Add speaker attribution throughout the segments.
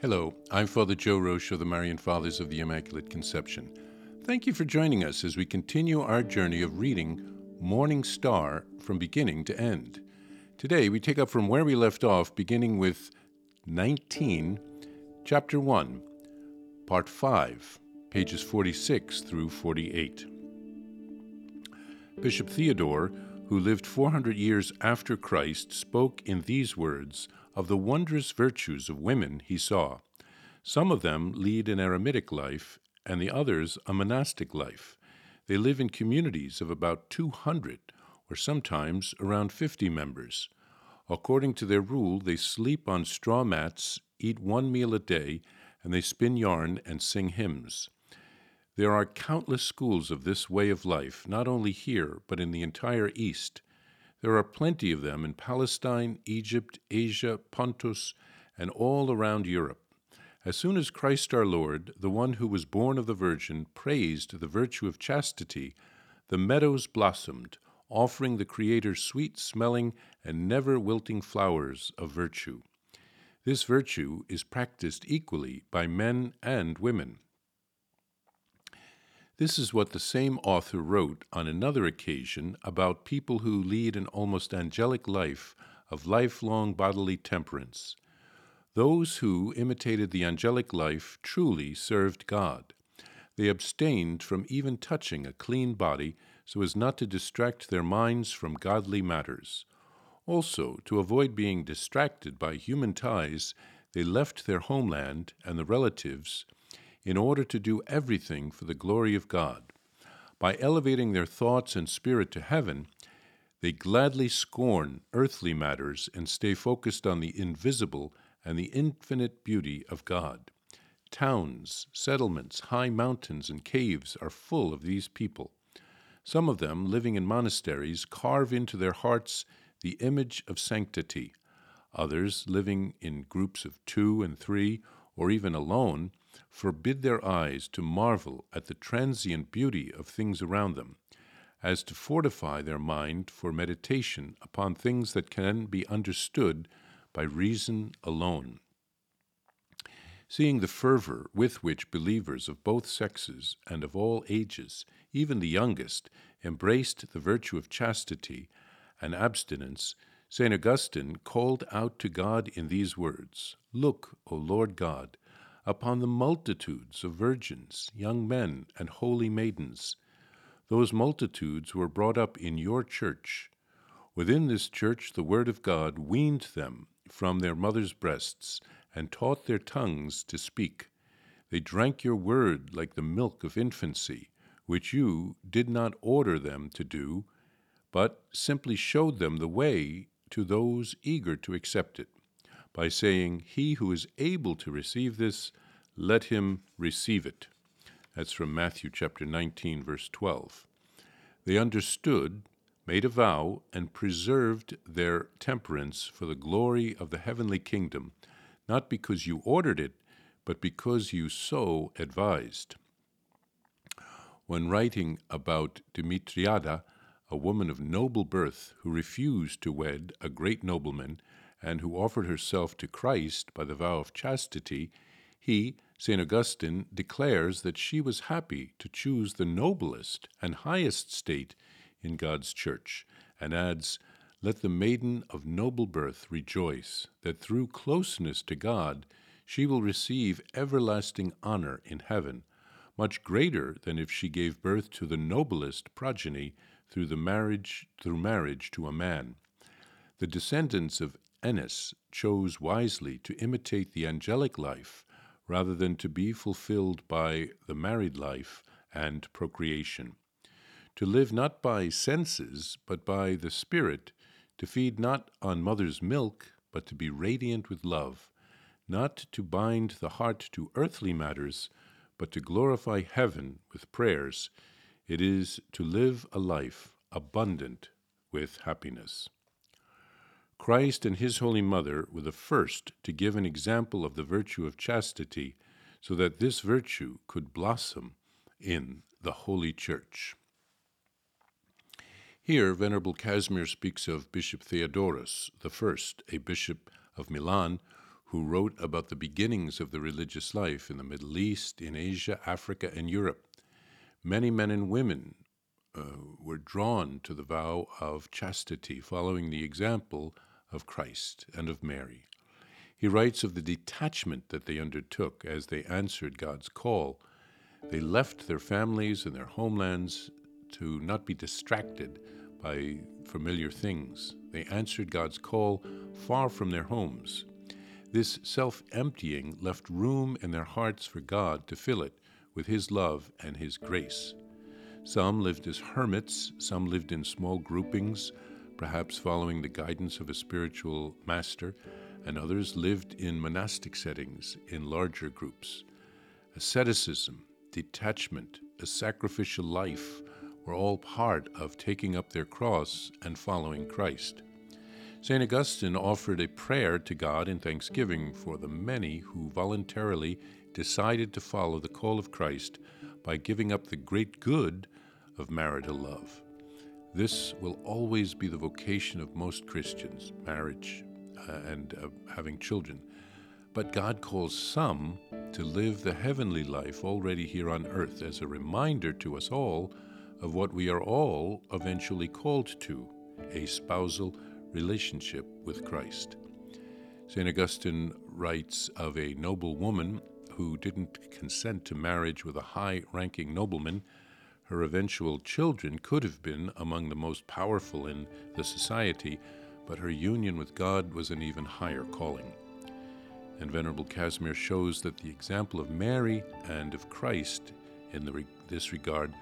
Speaker 1: Hello, I'm Father Joe Roesch of the Marian Fathers of the Immaculate Conception. Thank you for joining us as we continue our journey of reading Morning Star from beginning to end. Today we take up from where we left off, beginning with 19, Chapter 1, Part 5, pages 46 through 48. Bishop Theodore, who lived 400 years after Christ, spoke in these words of the wondrous virtues of women he saw. Some of them lead an eremitic life, and the others a monastic life. They live in communities of about 200, or sometimes around 50 members. According to their rule, they sleep on straw mats, eat one meal a day, and they spin yarn and sing hymns. There are countless schools of this way of life, not only here, but in the entire East. There are plenty of them in Palestine, Egypt, Asia, Pontus, and all around Europe. As soon as Christ our Lord, the one who was born of the Virgin, praised the virtue of chastity, the meadows blossomed, offering the Creator sweet smelling and never wilting flowers of virtue. This virtue is practiced equally by men and women. This is what the same author wrote on another occasion about people who lead an almost angelic life of lifelong bodily temperance. Those who imitated the angelic life truly served God. They abstained from even touching a clean body so as not to distract their minds from godly matters. Also, to avoid being distracted by human ties, they left their homeland and the relatives in order to do everything for the glory of God. By elevating their thoughts and spirit to heaven, they gladly scorn earthly matters and stay focused on the invisible and the infinite beauty of God. Towns, settlements, high mountains, and caves are full of these people. Some of them, living in monasteries, carve into their hearts the image of sanctity. Others, living in groups of two and three, or even alone, forbid their eyes to marvel at the transient beauty of things around them, as to fortify their mind for meditation upon things that can be understood by reason alone. Seeing the fervor with which believers of both sexes and of all ages, even the youngest, embraced the virtue of chastity and abstinence, St. Augustine called out to God in these words Look, O Lord God, upon the multitudes of virgins, young men, and holy maidens. Those multitudes were brought up in your church. Within this church, the Word of God weaned them from their mothers' breasts and taught their tongues to speak. They drank your word like the milk of infancy, which you did not order them to do, but simply showed them the way to those eager to accept it by saying, He who is able to receive this, let him receive it. That's from Matthew chapter 19, verse 12. They understood, made a vow, and preserved their temperance for the glory of the heavenly kingdom, not because you ordered it, but because you so advised. When writing about Demetriada, a woman of noble birth who refused to wed a great nobleman, and who offered herself to Christ by the vow of chastity, he, St. Augustine, declares that she was happy to choose the noblest and highest state in God's church, and adds, Let the maiden of noble birth rejoice that through closeness to God she will receive everlasting honor in heaven, much greater than if she gave birth to the noblest progeny through the marriage through marriage to a man. The descendants of Ennis chose wisely to imitate the angelic life rather than to be fulfilled by the married life and procreation. To live not by senses, but by the Spirit, to feed not on mother's milk, but to be radiant with love, not to bind the heart to earthly matters, but to glorify heaven with prayers, it is to live a life abundant with happiness. Christ and his Holy Mother were the first to give an example of the virtue of chastity so that this virtue could blossom in the Holy Church. Here, Venerable Casimir speaks of Bishop Theodorus I, a bishop of Milan, who wrote about the beginnings of the religious life in the Middle East, in Asia, Africa, and Europe. Many men and women uh, were drawn to the vow of chastity, following the example of Christ and of Mary. He writes of the detachment that they undertook as they answered God's call. They left their families and their homelands to not be distracted by familiar things. They answered God's call far from their homes. This self emptying left room in their hearts for God to fill it with His love and His grace. Some lived as hermits, some lived in small groupings, perhaps following the guidance of a spiritual master, and others lived in monastic settings in larger groups. Asceticism, detachment, a sacrificial life were all part of taking up their cross and following Christ. St. Augustine offered a prayer to God in thanksgiving for the many who voluntarily decided to follow the call of Christ by giving up the great good of marital love. This will always be the vocation of most Christians marriage, uh, and uh, having children. But God calls some to live the heavenly life already here on earth as a reminder to us all of what we are all eventually called to a spousal relationship with Christ. St. Augustine writes of a noble woman who didn't consent to marriage with a high ranking nobleman. Her eventual children could have been among the most powerful in the society, but her union with God was an even higher calling. And Venerable Casimir shows that the example of Mary and of Christ in the, this regard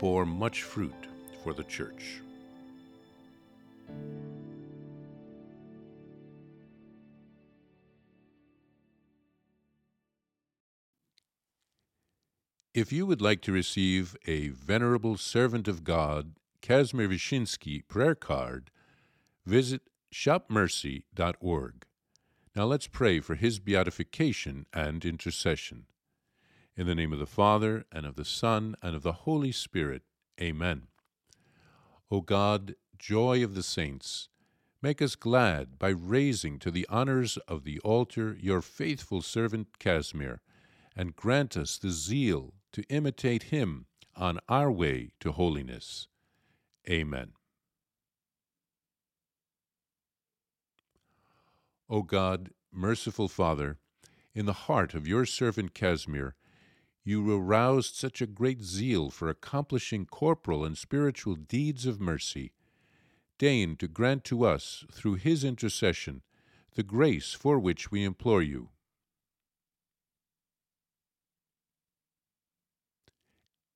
Speaker 1: bore much fruit for the Church. If you would like to receive a Venerable Servant of God, Casimir Wyszyński prayer card, visit shopmercy.org. Now let's pray for his beatification and intercession. In the name of the Father, and of the Son, and of the Holy Spirit. Amen. O God, joy of the saints, make us glad by raising to the honors of the altar your faithful servant Casimir, and grant us the zeal to imitate him on our way to holiness. Amen. O God, merciful Father, in the heart of your servant Casimir, you aroused such a great zeal for accomplishing corporal and spiritual deeds of mercy. Deign to grant to us, through his intercession, the grace for which we implore you.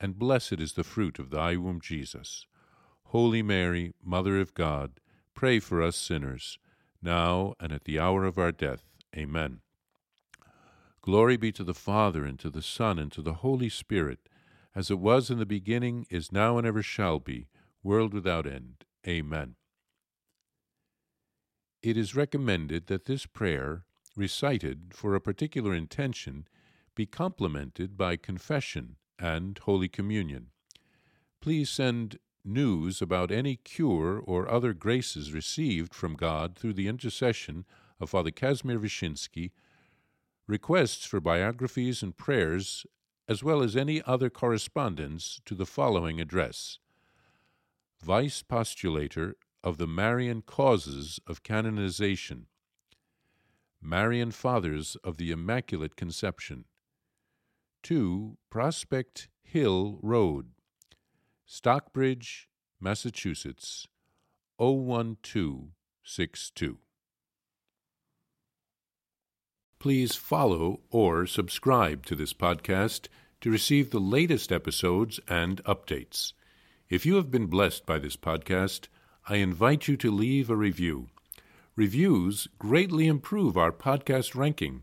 Speaker 1: and blessed is the fruit of thy womb, Jesus. Holy Mary, Mother of God, pray for us sinners now and at the hour of our death. Amen. Glory be to the Father, and to the Son, and to the Holy Spirit, as it was in the beginning, is now, and ever shall be, world without end. Amen. It is recommended that this prayer, recited for a particular intention, be complemented by confession and Holy Communion. Please send news about any cure or other graces received from God through the intercession of Father Kazimir Wyszyński, requests for biographies and prayers, as well as any other correspondence to the following address. Vice Postulator of the Marian Causes of Canonization, Marian Fathers of the Immaculate Conception, 2 Prospect Hill Road, Stockbridge, Massachusetts 01262. Please follow or subscribe to this podcast to receive the latest episodes and updates. If you have been blessed by this podcast, I invite you to leave a review. Reviews greatly improve our podcast ranking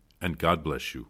Speaker 1: and God bless you.